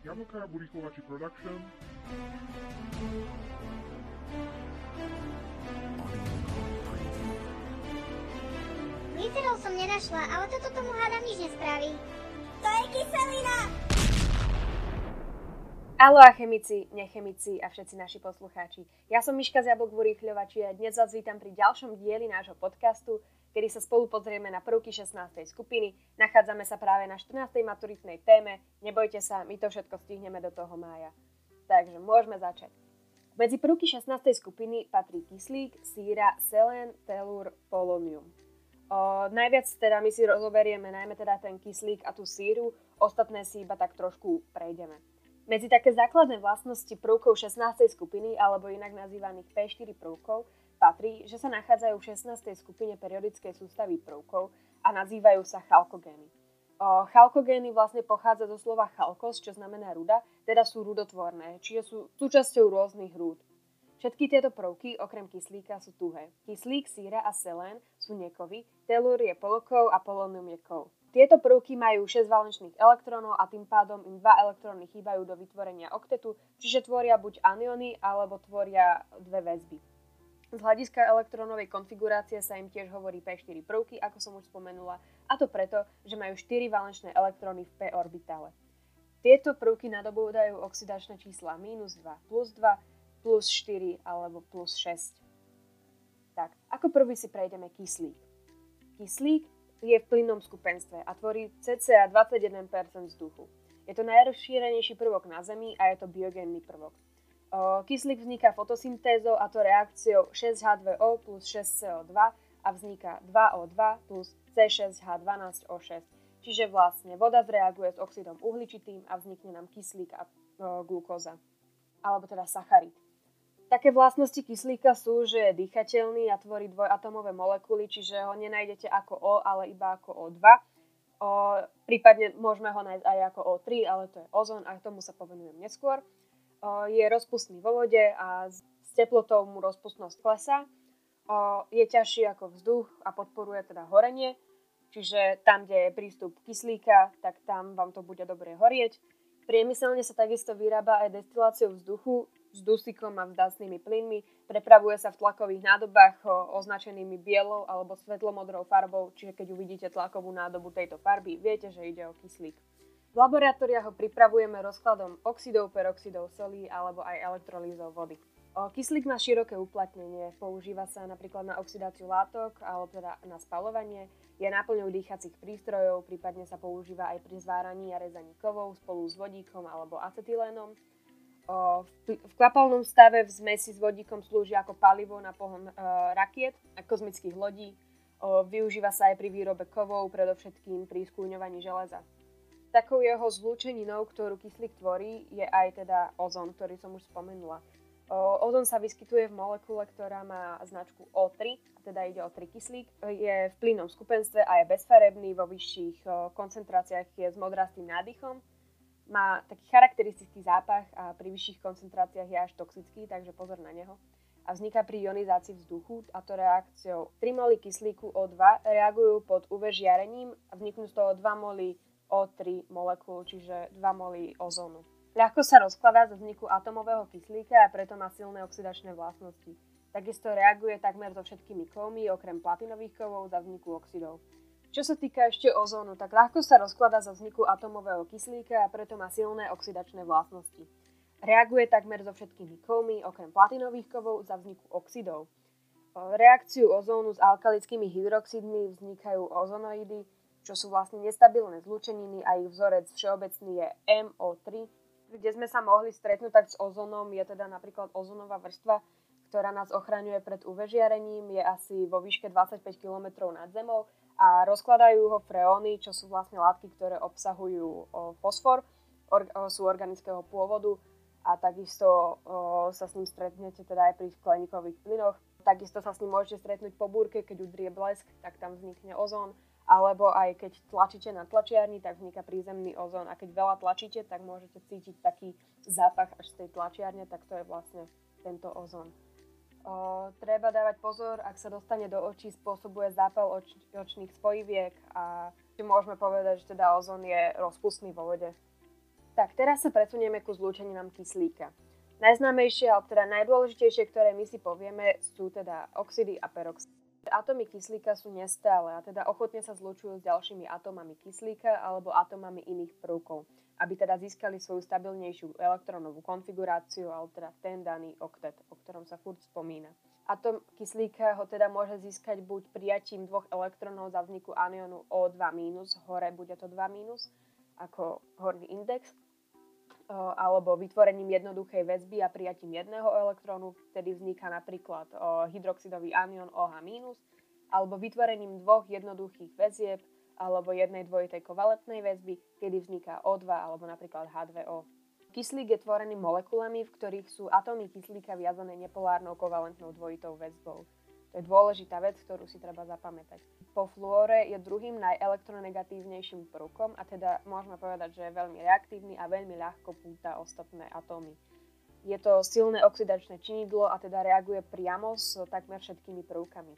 Jablka Burikovači Production. Glycerol som nenašla, ale toto tomu hádam nič nespraví. To je kyselina! Alo a chemici, nechemici a všetci naši poslucháči. Ja som Miška z Jablok Vurýchľovači a dnes vás vítam pri ďalšom dieli nášho podcastu, kedy sa spolu pozrieme na prvky 16. skupiny. Nachádzame sa práve na 14. maturitnej téme. Nebojte sa, my to všetko stihneme do toho mája. Takže môžeme začať. Medzi prvky 16. skupiny patrí kyslík, síra, selen, telúr, polonium. O, najviac teda my si rozoberieme najmä teda ten kyslík a tú síru, ostatné si iba tak trošku prejdeme. Medzi také základné vlastnosti prvkov 16. skupiny, alebo inak nazývaných P4 prvkov, patrí, že sa nachádzajú v 16. skupine periodickej sústavy prvkov a nazývajú sa chalkogény. O, chalkogény vlastne pochádza zo slova chalkos, čo znamená ruda, teda sú rudotvorné, čiže sú súčasťou rôznych rúd. Všetky tieto prvky, okrem kyslíka, sú tuhé. Kyslík, síra a selén sú nekovy, telúr je polokov a polonium je kov. Tieto prvky majú 6 valenčných elektrónov a tým pádom im 2 elektróny chýbajú do vytvorenia oktetu, čiže tvoria buď aniony alebo tvoria dve väzby. Z hľadiska elektrónovej konfigurácie sa im tiež hovorí P4 prvky, ako som už spomenula, a to preto, že majú 4 valenčné elektróny v P orbitále. Tieto prvky nadobúdajú oxidačné čísla minus 2, plus 2, plus 4 alebo plus 6. Tak, ako prvý si prejdeme kyslík. Kyslík je v plynnom skupenstve a tvorí cca 21% vzduchu. Je to najrozšírenejší prvok na Zemi a je to biogénny prvok. Kyslík vzniká fotosyntézou a to reakciou 6H2O plus 6CO2 a vzniká 2O2 plus C6H12O6. Čiže vlastne voda zreaguje s oxidom uhličitým a vznikne nám kyslík a glukóza. Alebo teda sacharid. Také vlastnosti kyslíka sú, že je dýchateľný a tvorí dvojatomové molekuly, čiže ho nenájdete ako O, ale iba ako O2. O, prípadne môžeme ho nájsť aj ako O3, ale to je ozón a tomu sa povenujem neskôr. Je rozpustný vo vode a s teplotou mu rozpustnosť klesá. Je ťažší ako vzduch a podporuje teda horenie, čiže tam, kde je prístup kyslíka, tak tam vám to bude dobre horieť. Priemyselne sa takisto vyrába aj destiláciou vzduchu, s dusíkom a vzdacnými plynmi, prepravuje sa v tlakových nádobách označenými bielou alebo svetlomodrou farbou, čiže keď uvidíte tlakovú nádobu tejto farby, viete, že ide o kyslík. V laboratóriách ho pripravujeme rozkladom oxidov, peroxidov solí alebo aj elektrolízou vody. Kyslík má široké uplatnenie, používa sa napríklad na oxidáciu látok alebo teda na spalovanie, je náplňou dýchacích prístrojov, prípadne sa používa aj pri zváraní a rezaní kovov spolu s vodíkom alebo acetylénom v kvapalnom stave v zmesi s vodíkom slúži ako palivo na pohon e, rakiet a kozmických lodí. Využíva sa aj pri výrobe kovov, predovšetkým pri skúňovaní železa. Takou jeho zlúčeninou, ktorú kyslík tvorí, je aj teda ozón, ktorý som už spomenula. Ozón sa vyskytuje v molekule, ktorá má značku O3, teda ide o 3 kyslík. Je v plynnom skupenstve a je bezfarebný, vo vyšších koncentráciách je s modrastým nádychom má taký charakteristický zápach a pri vyšších koncentráciách je až toxický, takže pozor na neho. A vzniká pri ionizácii vzduchu, a to reakciou 3 moly kyslíku O2 reagujú pod UV žiarením a vzniknú z toho 2 moly O3 molekúl, čiže 2 moly ozónu. Ľahko sa rozkladá zo vzniku atomového kyslíka a preto má silné oxidačné vlastnosti. Takisto reaguje takmer so všetkými kovmi, okrem platinových kovov za vzniku oxidov. Čo sa týka ešte ozónu, tak ľahko sa rozklada za vzniku atomového kyslíka a preto má silné oxidačné vlastnosti. Reaguje takmer so všetkými kovmi, okrem platinových kovov, za vzniku oxidov. Reakciu ozónu s alkalickými hydroxidmi vznikajú ozonoidy, čo sú vlastne nestabilné zlúčeniny a ich vzorec všeobecný je MO3. Kde sme sa mohli stretnúť tak s ozónom je teda napríklad ozónová vrstva, ktorá nás ochraňuje pred UV žiarením, je asi vo výške 25 km nad zemou a rozkladajú ho freóny, čo sú vlastne látky, ktoré obsahujú fosfor, or, sú organického pôvodu a takisto sa s ním stretnete teda aj pri skleníkových plynoch. Takisto sa s ním môžete stretnúť po búrke, keď udrie blesk, tak tam vznikne ozón, alebo aj keď tlačíte na tlačiarni, tak vzniká prízemný ozón a keď veľa tlačíte, tak môžete cítiť taký zápach až z tej tlačiarne, tak to je vlastne tento ozón. O, treba dávať pozor, ak sa dostane do očí, spôsobuje zápal oč, očných spojiviek a môžeme povedať, že teda ozón je rozpustný vo vode. Tak, teraz sa presunieme ku zlúčeninám kyslíka. Najznámejšie, alebo teda najdôležitejšie, ktoré my si povieme, sú teda oxidy a peroxidy. Atómy kyslíka sú nestále a teda ochotne sa zlučujú s ďalšími atómami kyslíka alebo atómami iných prvkov, aby teda získali svoju stabilnejšiu elektronovú konfiguráciu, alebo teda ten daný oktet, o ktorom sa furt spomína. Atóm kyslíka ho teda môže získať buď prijatím dvoch elektronov za vzniku anionu O2-, hore bude to 2-, ako horný index, alebo vytvorením jednoduchej väzby a prijatím jedného elektrónu, vtedy vzniká napríklad hydroxidový anion OH-, alebo vytvorením dvoch jednoduchých väzieb alebo jednej dvojitej kovalentnej väzby, kedy vzniká O2 alebo napríklad H2O. Kyslík je tvorený molekulami, v ktorých sú atómy kyslíka viazané nepolárnou kovalentnou dvojitou väzbou. To je dôležitá vec, ktorú si treba zapamätať. Po fluore je druhým najelektronegatívnejším prvkom a teda môžeme povedať, že je veľmi reaktívny a veľmi ľahko púta ostatné atómy. Je to silné oxidačné činidlo a teda reaguje priamo s takmer všetkými prvkami.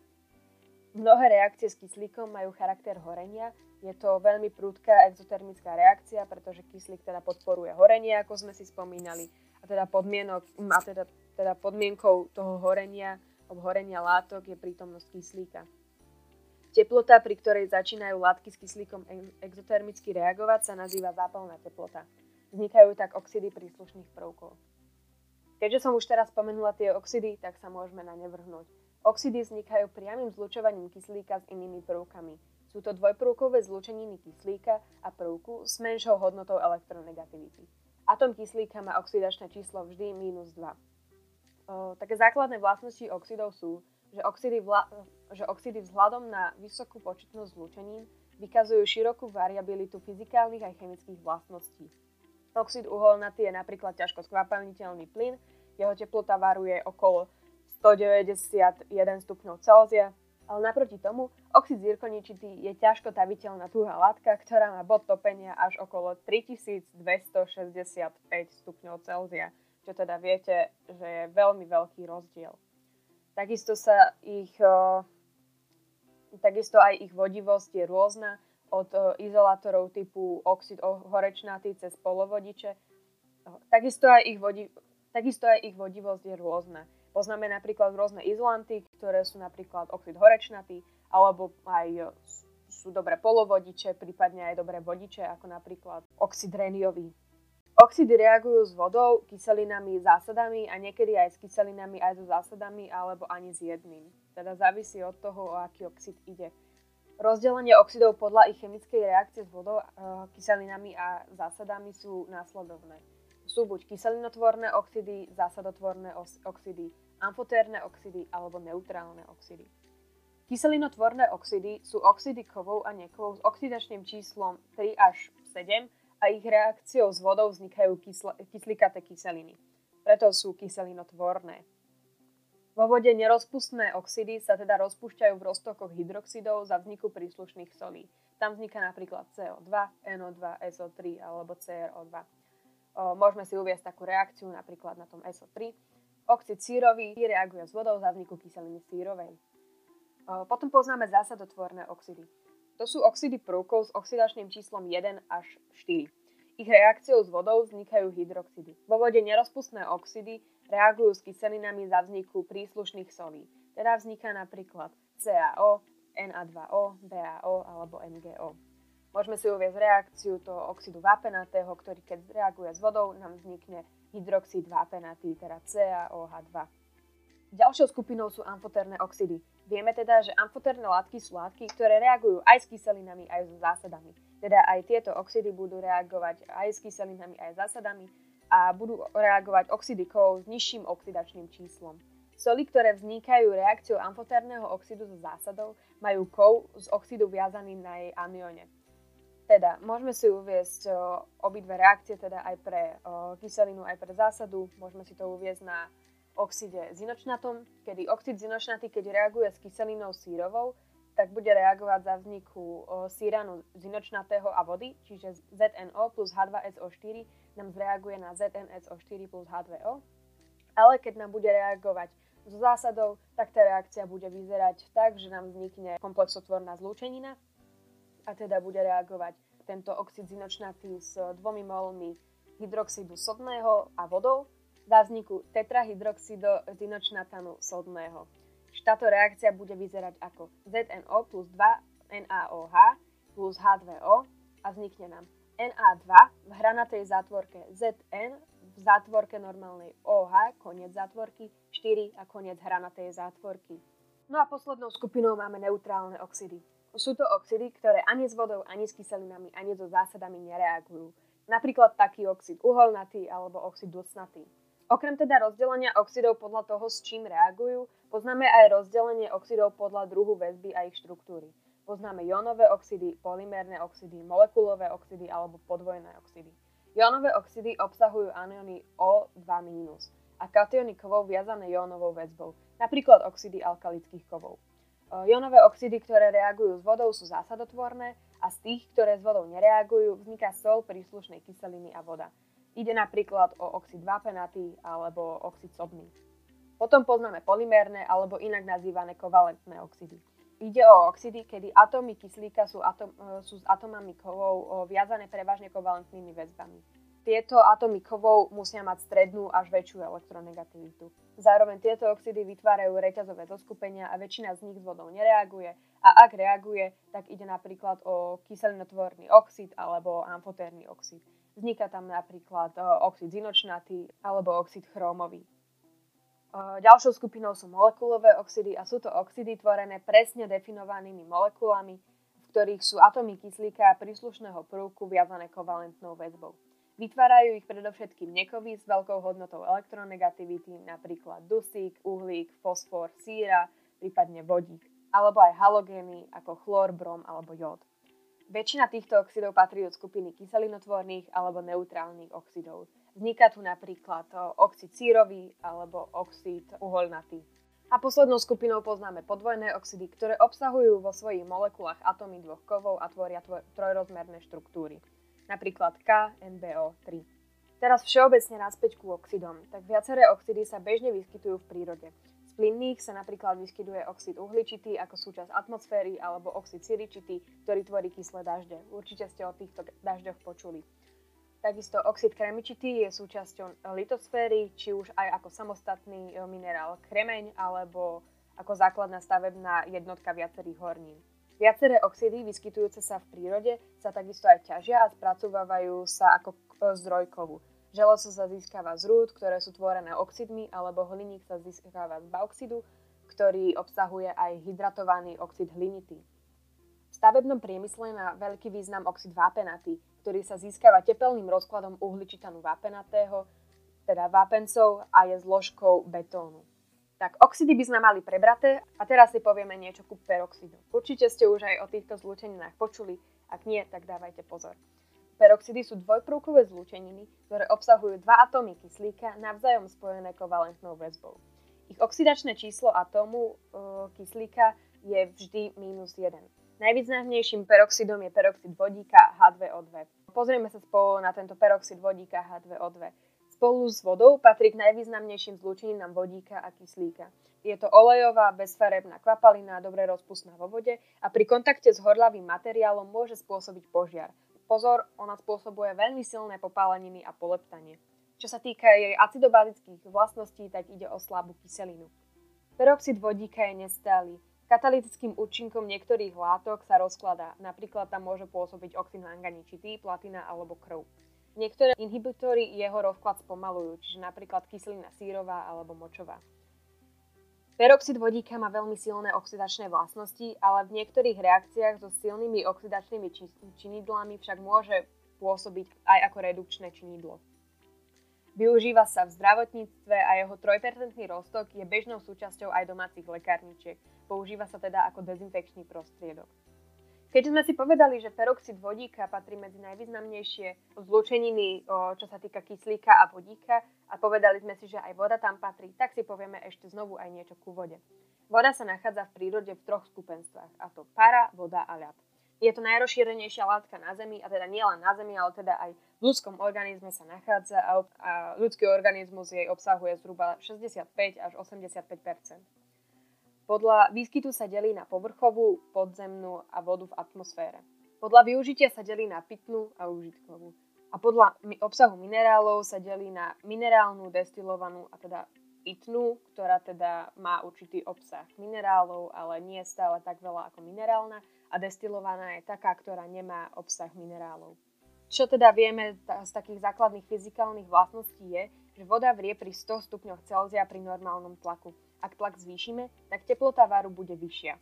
Mnohé reakcie s kyslíkom majú charakter horenia. Je to veľmi prúdka exotermická reakcia, pretože kyslík teda podporuje horenie, ako sme si spomínali. A teda, podmienok, a teda, teda podmienkou toho horenia, horenia látok je prítomnosť kyslíka. Teplota, pri ktorej začínajú látky s kyslíkom exotermicky reagovať, sa nazýva zápalná teplota. Vznikajú tak oxidy príslušných prvkov. Keďže som už teraz spomenula tie oxidy, tak sa môžeme na ne vrhnúť. Oxidy vznikajú priamým zlučovaním kyslíka s inými prvkami. Sú to dvojprvkové zlúčeniny kyslíka a prvku s menšou hodnotou elektronegativity. Atom kyslíka má oxidačné číslo vždy minus 2. Také základné vlastnosti oxidov sú, že oxidy, vla, že oxidy vzhľadom na vysokú početnosť zlúčenín vykazujú širokú variabilitu fyzikálnych aj chemických vlastností. Oxid uholnatý je napríklad ťažko skvapalniteľný plyn, jeho teplota varuje okolo 191 stupňov Celzia, ale naproti tomu oxid zirkoničitý je ťažko taviteľná tuhá látka, ktorá má bod topenia až okolo 3265 stupňov Celzia, čo teda viete, že je veľmi veľký rozdiel. Takisto sa ich, takisto aj ich vodivosť je rôzna od izolátorov typu oxid horečnatý cez polovodiče. Takisto aj ich, vodi, takisto aj ich vodivosť je rôzna. Poznáme napríklad rôzne izolanty, ktoré sú napríklad oxid horečnatý, alebo aj sú dobré polovodiče, prípadne aj dobré vodiče, ako napríklad oxid reniový. Oxidy reagujú s vodou, kyselinami, zásadami a niekedy aj s kyselinami, aj so zásadami, alebo ani s jedným. Teda závisí od toho, o aký oxid ide. Rozdelenie oxidov podľa ich chemickej reakcie s vodou, kyselinami a zásadami sú následovné sú buď kyselinotvorné oxidy, zásadotvorné oxidy, amfotérne oxidy alebo neutrálne oxidy. Kyselinotvorné oxidy sú oxidy kovov a nekovov s oxidačným číslom 3 až 7 a ich reakciou s vodou vznikajú kysl- kyslikaté kyseliny. Preto sú kyselinotvorné. Vo vode nerozpustné oxidy sa teda rozpúšťajú v roztokoch hydroxidov za vzniku príslušných solí. Tam vzniká napríklad CO2, NO2, SO3 alebo CRO2. Môžeme si uviesť takú reakciu napríklad na tom SO3. Oxid sírový reaguje s vodou za vzniku kyseliny sírovej. Potom poznáme zásadotvorné oxidy. To sú oxidy prvkov s oxidačným číslom 1 až 4. Ich reakciou s vodou vznikajú hydroxidy. Vo vode nerozpustné oxidy reagujú s kyselinami za vzniku príslušných solí. Teda vzniká napríklad CaO, Na2O, BaO alebo NGO. Môžeme si uviezť reakciu toho oxidu vápenatého, ktorý keď reaguje s vodou, nám vznikne hydroxid vápenatý, teda CaOH2. Ďalšou skupinou sú amfotérne oxidy. Vieme teda, že amfotérne látky sú látky, ktoré reagujú aj s kyselinami, aj so zásadami. Teda aj tieto oxidy budú reagovať aj s kyselinami, aj s zásadami a budú reagovať oxidy kovov s nižším oxidačným číslom. Soli, ktoré vznikajú reakciou amfotérneho oxidu so zásadou, majú kov z oxidu viazaný na jej anione. Teda, môžeme si uviezť obidve reakcie, teda aj pre o, kyselinu, aj pre zásadu. Môžeme si to uviezť na oxide zinočnatom, kedy oxid zinočnatý, keď reaguje s kyselinou sírovou, tak bude reagovať za vzniku síranu zinočnatého a vody, čiže ZNO plus H2SO4 nám zreaguje na ZnSO4 plus H2O. Ale keď nám bude reagovať so zásadou, tak tá reakcia bude vyzerať tak, že nám vznikne komplexotvorná zlúčenina, a teda bude reagovať tento oxid zinočnatý s dvomi molmi hydroxidu sodného a vodou za vzniku tetrahydroxidozinočnatanu sodného. Táto reakcia bude vyzerať ako ZNO plus 2 NaOH plus H2O a vznikne nám Na2 v hranatej zátvorke Zn v zátvorke normálnej OH, koniec zátvorky, 4 a koniec hranatej zátvorky. No a poslednou skupinou máme neutrálne oxidy. Sú to oxidy, ktoré ani s vodou, ani s kyselinami, ani so zásadami nereagujú. Napríklad taký oxid uholnatý alebo oxid dusnatý. Okrem teda rozdelenia oxidov podľa toho, s čím reagujú, poznáme aj rozdelenie oxidov podľa druhu väzby a ich štruktúry. Poznáme jónové oxidy, polymérne oxidy, molekulové oxidy alebo podvojné oxidy. Jónové oxidy obsahujú anióny O2- a kationy kovov viazané jónovou väzbou, napríklad oxidy alkalických kovov. Jónové oxidy, ktoré reagujú s vodou, sú zásadotvorné a z tých, ktoré s vodou nereagujú, vzniká sol príslušnej kyseliny a voda. Ide napríklad o oxid vápenatý alebo oxid sodný. Potom poznáme polymérne alebo inak nazývané kovalentné oxidy. Ide o oxidy, kedy atómy kyslíka sú, atom, e, sú s atomami kovov viazané prevažne kovalentnými väzbami. Tieto atómy kovov musia mať strednú až väčšiu elektronegativitu. Zároveň tieto oxidy vytvárajú reťazové zoskupenia a väčšina z nich s vodou nereaguje a ak reaguje, tak ide napríklad o kyselinotvorný oxid alebo amfotérny oxid. Vzniká tam napríklad e, oxid zinočnatý alebo oxid chrómový. E, ďalšou skupinou sú molekulové oxidy a sú to oxidy tvorené presne definovanými molekulami, v ktorých sú atómy kyslíka a príslušného prvku viazané kovalentnou väzbou. Vytvárajú ich predovšetkým nekovy s veľkou hodnotou elektronegativity, napríklad dusík, uhlík, fosfor, síra, prípadne vodík, alebo aj halogény ako chlor, brom alebo jód. Väčšina týchto oxidov patrí od skupiny kyselinotvorných alebo neutrálnych oxidov. Vzniká tu napríklad oxid sírový alebo oxid uholnatý. A poslednou skupinou poznáme podvojné oxidy, ktoré obsahujú vo svojich molekulách atómy dvoch kovov a tvoria trojrozmerné štruktúry. Napríklad KNBO3. Teraz všeobecne naspäť ku oxidom. Tak viaceré oxidy sa bežne vyskytujú v prírode. Z plynných sa napríklad vyskytuje oxid uhličitý ako súčasť atmosféry alebo oxid siričitý, ktorý tvorí kyslé dažde. Určite ste o týchto dažďoch počuli. Takisto oxid kremičitý je súčasťou litosféry, či už aj ako samostatný e, minerál kremeň alebo ako základná stavebná jednotka viacerých hornín. Viaceré oxidy vyskytujúce sa v prírode sa takisto aj ťažia a spracovávajú sa ako e, zdroj kovu. Železo sa získava z rúd, ktoré sú tvorené oxidmi, alebo hliník sa získava z bauxidu, ktorý obsahuje aj hydratovaný oxid hlinitý. V stavebnom priemysle má veľký význam oxid vápenatý, ktorý sa získava tepelným rozkladom uhličitanu vápenatého, teda vápencov a je zložkou betónu. Tak oxidy by sme mali prebraté a teraz si povieme niečo ku peroxidu. Určite ste už aj o týchto zlúčeninách počuli, ak nie, tak dávajte pozor. Peroxidy sú dvojprúkové zlúčeniny, ktoré obsahujú dva atómy kyslíka navzájom spojené kovalentnou väzbou. Ich oxidačné číslo atómu e, kyslíka je vždy minus 1. Najvýznamnejším peroxidom je peroxid vodíka H2O2. Pozrieme sa spolu na tento peroxid vodíka H2O2. Spolu s vodou patrí k najvýznamnejším zlúčeninám vodíka a kyslíka. Je to olejová, bezfarebná kvapalina, dobre rozpustná vo vode a pri kontakte s horľavým materiálom môže spôsobiť požiar. Pozor, ona spôsobuje veľmi silné popáleniny a poleptanie. Čo sa týka jej acidobazických vlastností, tak ide o slabú kyselinu. Peroxid vodíka je nestály. Katalytickým účinkom niektorých látok sa rozkladá, napríklad tam môže pôsobiť oxid manganičitý, platina alebo krv. Niektoré inhibitory jeho rozklad spomalujú, čiže napríklad kyselina sírová alebo močová. Peroxid vodíka má veľmi silné oxidačné vlastnosti, ale v niektorých reakciách so silnými oxidačnými činidlami však môže pôsobiť aj ako redukčné činidlo. Využíva sa v zdravotníctve a jeho 3% roztok je bežnou súčasťou aj domácich lekárničiek. Používa sa teda ako dezinfekčný prostriedok. Keď sme si povedali, že peroxid vodíka patrí medzi najvýznamnejšie zlúčeniny, čo sa týka kyslíka a vodíka a povedali sme si, že aj voda tam patrí, tak si povieme ešte znovu aj niečo ku vode. Voda sa nachádza v prírode v troch skupenstvách, a to para, voda a ľad. Je to najrozšírenejšia látka na Zemi, a teda nielen na Zemi, ale teda aj v ľudskom organizme sa nachádza a, a ľudský organizmus jej obsahuje zhruba 65 až 85 podľa výskytu sa delí na povrchovú, podzemnú a vodu v atmosfére. Podľa využitia sa delí na pitnú a užitkovú. A podľa obsahu minerálov sa delí na minerálnu, destilovanú a teda pitnú, ktorá teda má určitý obsah minerálov, ale nie stále tak veľa ako minerálna a destilovaná je taká, ktorá nemá obsah minerálov. Čo teda vieme z takých základných fyzikálnych vlastností je, že voda vrie pri 100 stupňoch Celzia pri normálnom tlaku. Ak tlak zvýšime, tak teplota varu bude vyššia.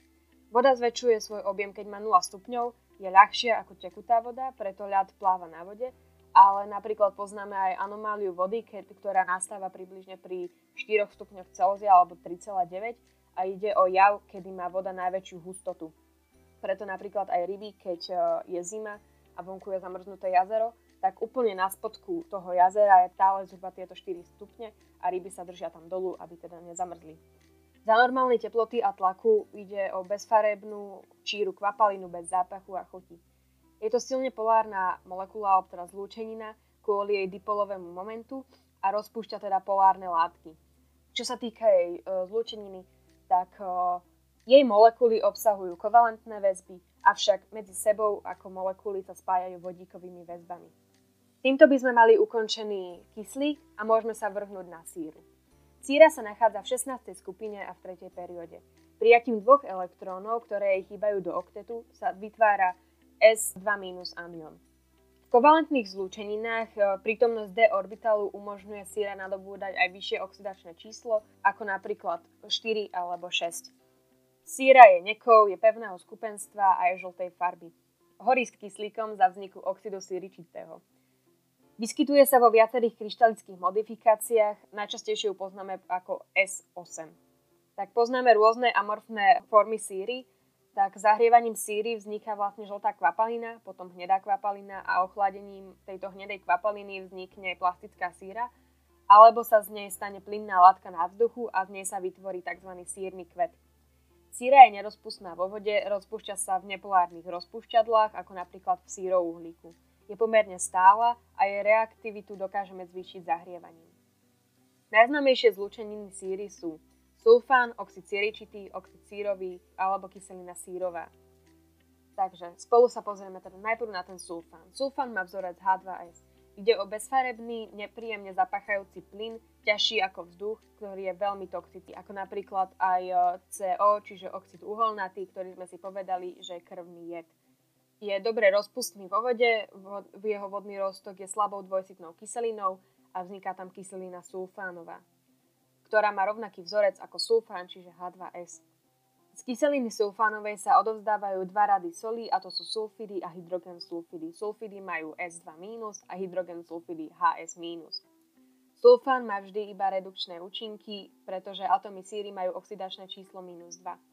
Voda zväčšuje svoj objem, keď má 0 stupňov, je ľahšia ako tekutá voda, preto ľad pláva na vode ale napríklad poznáme aj anomáliu vody, ktorá nastáva približne pri 4 stupňoch Celzia alebo 3,9 a ide o jav, kedy má voda najväčšiu hustotu. Preto napríklad aj ryby, keď e, je zima a vonku je zamrznuté jazero, tak úplne na spodku toho jazera je stále zhruba tieto 4 stupne a ryby sa držia tam dolu, aby teda nezamrzli. Za normálnej teploty a tlaku ide o bezfarebnú číru kvapalinu bez zápachu a chuti. Je to silne polárna molekula, teda zlúčenina, kvôli jej dipolovému momentu a rozpúšťa teda polárne látky. Čo sa týka jej e, zlúčeniny, tak e, jej molekuly obsahujú kovalentné väzby, avšak medzi sebou ako molekuly sa spájajú vodíkovými väzbami. Týmto by sme mali ukončený kyslík a môžeme sa vrhnúť na síru. Síra sa nachádza v 16. skupine a v 3. perióde. Prijatím dvoch elektrónov, ktoré jej chýbajú do oktetu, sa vytvára S2- anion. V kovalentných zlúčeninách e, prítomnosť d orbitalu umožňuje síra nadobúdať aj vyššie oxidačné číslo, ako napríklad 4 alebo 6. Síra je nekou, je pevného skupenstva a je žltej farby. Horí s kyslíkom za vzniku oxidu síričitého. Vyskytuje sa vo viacerých kryštalických modifikáciách, najčastejšie ju poznáme ako S8. Tak poznáme rôzne amorfné formy síry, tak zahrievaním síry vzniká vlastne žltá kvapalina, potom hnedá kvapalina a ochladením tejto hnedej kvapaliny vznikne plastická síra, alebo sa z nej stane plynná látka na vzduchu a z nej sa vytvorí tzv. sírny kvet. Síra je nerozpustná vo vode, rozpúšťa sa v nepolárnych rozpúšťadlách, ako napríklad v sírouhlíku. Je pomerne stála a jej reaktivitu dokážeme zvýšiť zahrievaním. Najznámejšie zlúčeniny síry sú sulfán, oxid sieričitý, oxid sírový alebo kyselina sírová. Takže spolu sa pozrieme teda najprv na ten sulfán. Sulfán má vzorec H2S. Ide o bezfarebný, nepríjemne zapachajúci plyn, ťažší ako vzduch, ktorý je veľmi toxický, ako napríklad aj e, CO, čiže oxid uholnatý, ktorý sme si povedali, že je krvný jed. Je dobre rozpustný vo vode, v jeho vodný roztok je slabou dvojsitnou kyselinou a vzniká tam kyselina sulfánová ktorá má rovnaký vzorec ako sulfán, čiže H2S. Z kyseliny sulfánovej sa odovzdávajú dva rady solí a to sú sulfidy a hydrogen sulfidy. Sulfidy majú S2- a hydrogen sulfidy HS-. Sulfán má vždy iba redukčné účinky, pretože atómy síry majú oxidačné číslo minus 2.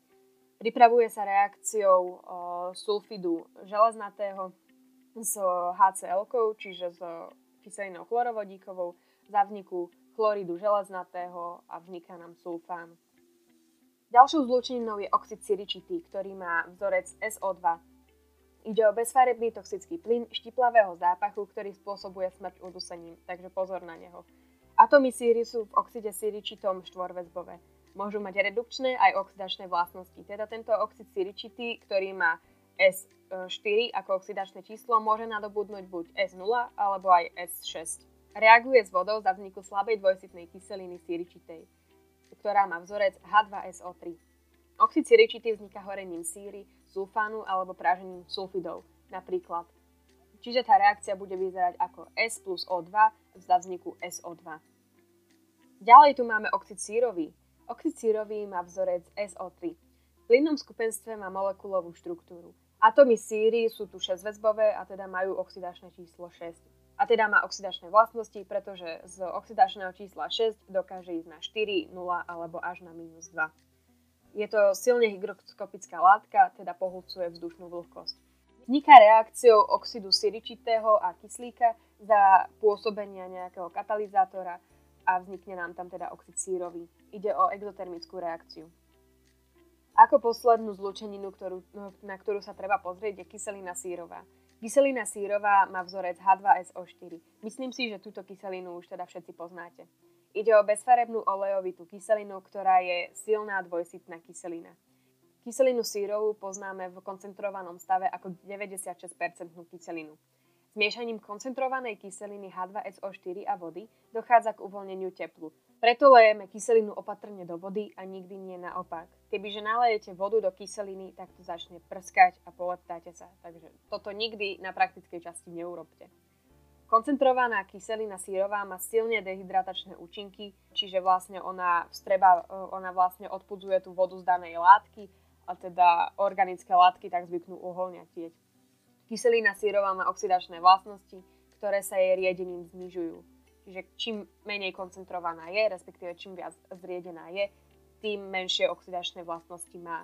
Pripravuje sa reakciou o, sulfidu železnatého s HCl, čiže s kyselinou chlorovodíkovou, za vzniku chloridu železnatého a vzniká nám sulfán. Ďalšou zlúčeninou je oxid siričitý, ktorý má vzorec SO2. Ide o bezfarebný toxický plyn štiplavého zápachu, ktorý spôsobuje smrť udusením, takže pozor na neho. Atomy síry sú v oxide siričitom štvorväzbové. Môžu mať redukčné aj oxidačné vlastnosti. Teda tento oxid siričitý, ktorý má S4 ako oxidačné číslo, môže nadobudnúť buď S0 alebo aj S6. Reaguje s vodou za vzniku slabej dvojsitnej kyseliny síričitej, ktorá má vzorec H2SO3. Oxid síričitý vzniká horením síry, sulfánu alebo prážením sulfidov, napríklad. Čiže tá reakcia bude vyzerať ako S plus O2 za vzniku SO2. Ďalej tu máme oxid sírový. Oxid sírový má vzorec SO3. V plynnom skupenstve má molekulovú štruktúru. Atómy síry sú tu 6-väzbové a teda majú oxidačné číslo 6 a teda má oxidačné vlastnosti, pretože z oxidačného čísla 6 dokáže ísť na 4, 0 alebo až na minus 2. Je to silne hygroskopická látka, teda pohľcuje vzdušnú vlhkosť. Vzniká reakciou oxidu siričitého a kyslíka za pôsobenia nejakého katalizátora a vznikne nám tam teda oxid sírový. Ide o exotermickú reakciu. Ako poslednú zlúčeninu, ktorú, na ktorú sa treba pozrieť, je kyselina sírová. Kyselina sírová má vzorec H2SO4. Myslím si, že túto kyselinu už teda všetci poznáte. Ide o bezfarebnú olejovitú kyselinu, ktorá je silná dvojsitná kyselina. Kyselinu sírovú poznáme v koncentrovanom stave ako 96% kyselinu. Z Miešaním koncentrovanej kyseliny H2SO4 a vody dochádza k uvoľneniu teplu. Preto lejeme kyselinu opatrne do vody a nikdy nie naopak. Kebyže nalejete vodu do kyseliny, tak to začne prskať a poleptáte sa. Takže toto nikdy na praktickej časti neurobte. Koncentrovaná kyselina sírová má silne dehydratačné účinky, čiže vlastne ona, vstreba, ona vlastne odpudzuje tú vodu z danej látky a teda organické látky tak zvyknú uholňatieť. Kyselina sírová má oxidačné vlastnosti, ktoré sa jej riedením znižujú. Čiže čím menej koncentrovaná je, respektíve čím viac zriedená je, tým menšie oxidačné vlastnosti má.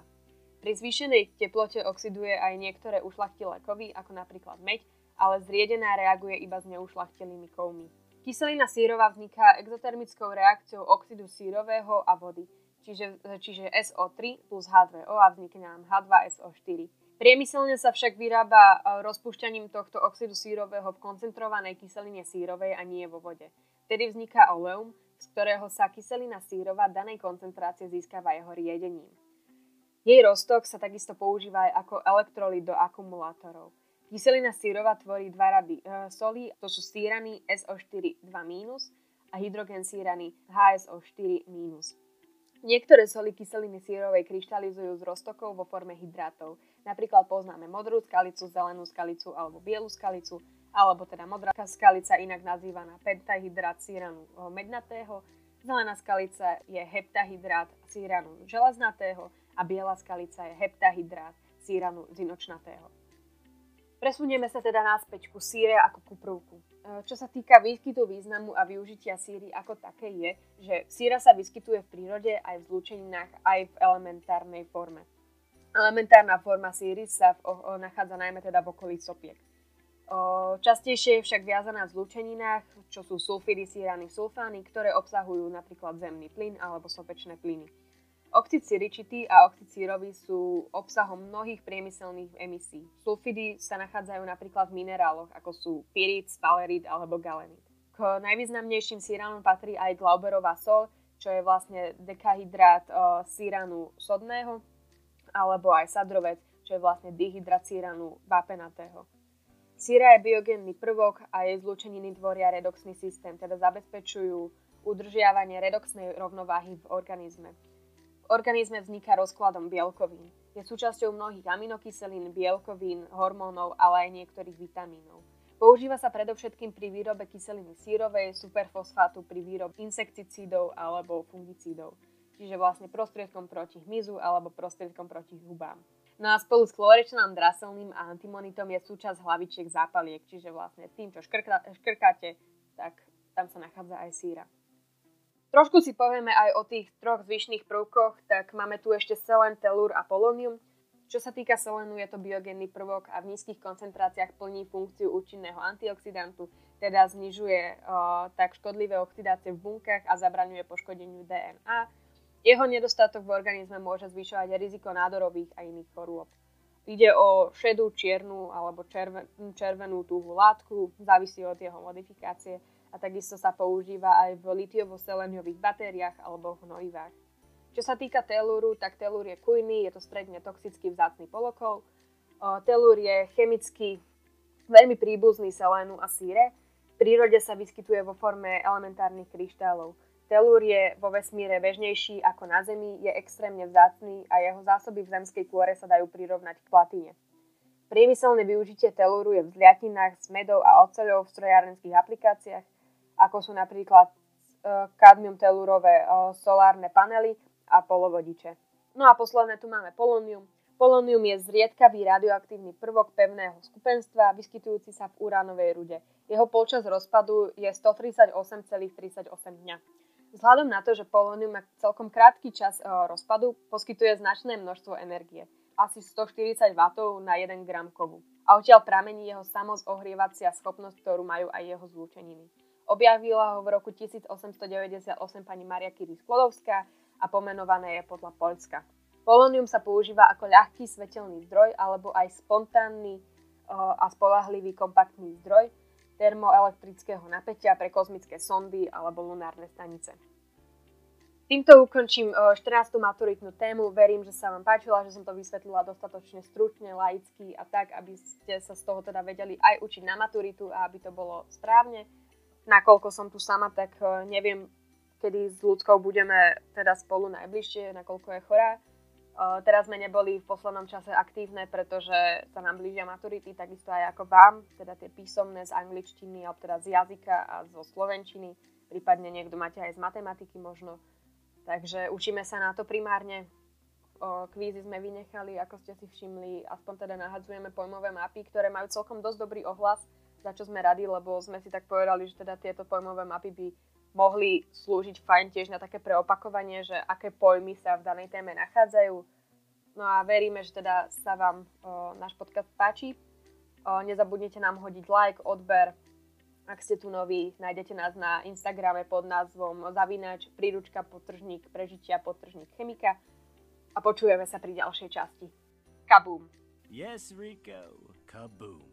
Pri zvýšenej teplote oxiduje aj niektoré ušlachtilé kovy, ako napríklad meď, ale zriedená reaguje iba s neušlachtilými kovmi. Kyselina sírová vzniká exotermickou reakciou oxidu sírového a vody, čiže, čiže SO3 plus H2O a vznikne nám H2SO4. Priemyselne sa však vyrába e, rozpúšťaním tohto oxidu sírového v koncentrovanej kyseline sírovej a nie vo vode. Vtedy vzniká oleum, z ktorého sa kyselina sírova danej koncentrácie získava jeho riedením. Jej roztok sa takisto používa aj ako elektrolyt do akumulátorov. Kyselina sírova tvorí dva rady e, solí, to sú sírany SO4 2- a hydrogen sírany HSO4-. Niektoré soli kyseliny sírovej kryštalizujú z roztokov vo forme hydrátov. Napríklad poznáme modrú skalicu, zelenú skalicu alebo bielu skalicu, alebo teda modrá skalica, inak nazývaná pentahydrát síranu mednatého, zelená skalica je heptahydrát síranu železnatého a biela skalica je heptahydrát síranu zinočnatého. Presunieme sa teda naspäť ku síre ako ku prvku. Eh, čo sa týka výskytu významu a využitia síry ako také je, že síra sa vyskytuje v prírode aj v zlúčeninách, aj v elementárnej forme. Elementárna forma síry sa v, o, nachádza najmä teda v okolí sopiek. O, častejšie je však viazaná v zlúčeninách, čo sú sulfidy, sírany, sulfány, ktoré obsahujú napríklad zemný plyn alebo sopečné plyny. Oxid siričitý a oxid sírový sú obsahom mnohých priemyselných emisí. Sulfidy sa nachádzajú napríklad v mineráloch, ako sú pyrit, spalerit alebo galenit. K najvýznamnejším síranom patrí aj glauberová sol, čo je vlastne dekahydrát uh, síranu sodného, alebo aj sadrovec, čo je vlastne dihydrát síranu vápenatého. Síra je biogenný prvok a jej zlúčeniny tvoria redoxný systém, teda zabezpečujú udržiavanie redoxnej rovnováhy v organizme. V organizme vzniká rozkladom bielkovín. Je súčasťou mnohých aminokyselín, bielkovín, hormónov, ale aj niektorých vitamínov. Používa sa predovšetkým pri výrobe kyseliny sírovej, superfosfátu pri výrobe insekticídov alebo fungicídov. Čiže vlastne prostriedkom proti hmyzu alebo prostriedkom proti hubám. No a spolu s chlorečným draselným a antimonitom je súčasť hlavičiek zápaliek, čiže vlastne tým, čo škrkáte, tak tam sa nachádza aj síra. Trošku si povieme aj o tých troch zvyšných prvkoch, tak máme tu ešte selen, telúr a polonium. Čo sa týka selenu, je to biogenný prvok a v nízkych koncentráciách plní funkciu účinného antioxidantu, teda znižuje o, tak škodlivé oxidácie v bunkách a zabraňuje poškodeniu DNA. Jeho nedostatok v organizme môže zvyšovať riziko nádorových a iných chorôb. Ide o šedú, čiernu alebo červen, červenú túhu látku, závisí od jeho modifikácie a takisto sa používa aj v litiovo-seleniových batériách alebo v hnojivách. Čo sa týka telúru, tak telúr je kujný, je to stredne toxický vzácný polokol. Telúr je chemicky veľmi príbuzný selénu a síre. V prírode sa vyskytuje vo forme elementárnych kryštálov. Telúr je vo vesmíre bežnejší ako na Zemi, je extrémne vzácný a jeho zásoby v zemskej kôre sa dajú prirovnať k platíne. Priemyselné využitie telúru je v zliatinách s medou a oceľou v strojárenských aplikáciách, ako sú napríklad e, kadmium telurové e, solárne panely a polovodiče. No a posledné tu máme polónium. Polónium je zriedkavý radioaktívny prvok pevného skupenstva, vyskytujúci sa v uránovej rude. Jeho počas rozpadu je 138,38 dňa. Vzhľadom na to, že polónium má celkom krátky čas e, rozpadu, poskytuje značné množstvo energie. Asi 140 W na 1 gram kovu. A odtiaľ pramení jeho samozohrievacia schopnosť, ktorú majú aj jeho zlúčeniny. Objavila ho v roku 1898 pani Maria Curie Sklodovská a pomenované je podľa Poľska. Polonium sa používa ako ľahký svetelný zdroj alebo aj spontánny a spolahlivý kompaktný zdroj termoelektrického napätia pre kozmické sondy alebo lunárne stanice. Týmto ukončím 14. maturitnú tému. Verím, že sa vám páčila, že som to vysvetlila dostatočne stručne, laicky a tak, aby ste sa z toho teda vedeli aj učiť na maturitu a aby to bolo správne. Nakoľko som tu sama, tak e, neviem, kedy s ľudskou budeme teda spolu najbližšie, nakoľko je chorá. E, teraz sme neboli v poslednom čase aktívne, pretože sa nám blížia maturity, takisto aj ako vám, teda tie písomné z angličtiny, alebo teda z jazyka a zo slovenčiny, prípadne niekto máte aj z matematiky možno. Takže učíme sa na to primárne. Kvízy sme vynechali, ako ste si všimli, aspoň teda nahadzujeme pojmové mapy, ktoré majú celkom dosť dobrý ohlas, za čo sme radi, lebo sme si tak povedali, že teda tieto pojmové mapy by mohli slúžiť fajn tiež na také preopakovanie, že aké pojmy sa v danej téme nachádzajú. No a veríme, že teda sa vám o, náš podcast páči. O, nezabudnite nám hodiť like, odber, ak ste tu noví, nájdete nás na Instagrame pod názvom zavinač príručka potržník prežitia potržník chemika a počujeme sa pri ďalšej časti. Kaboom! Yes, Rico. Kaboom.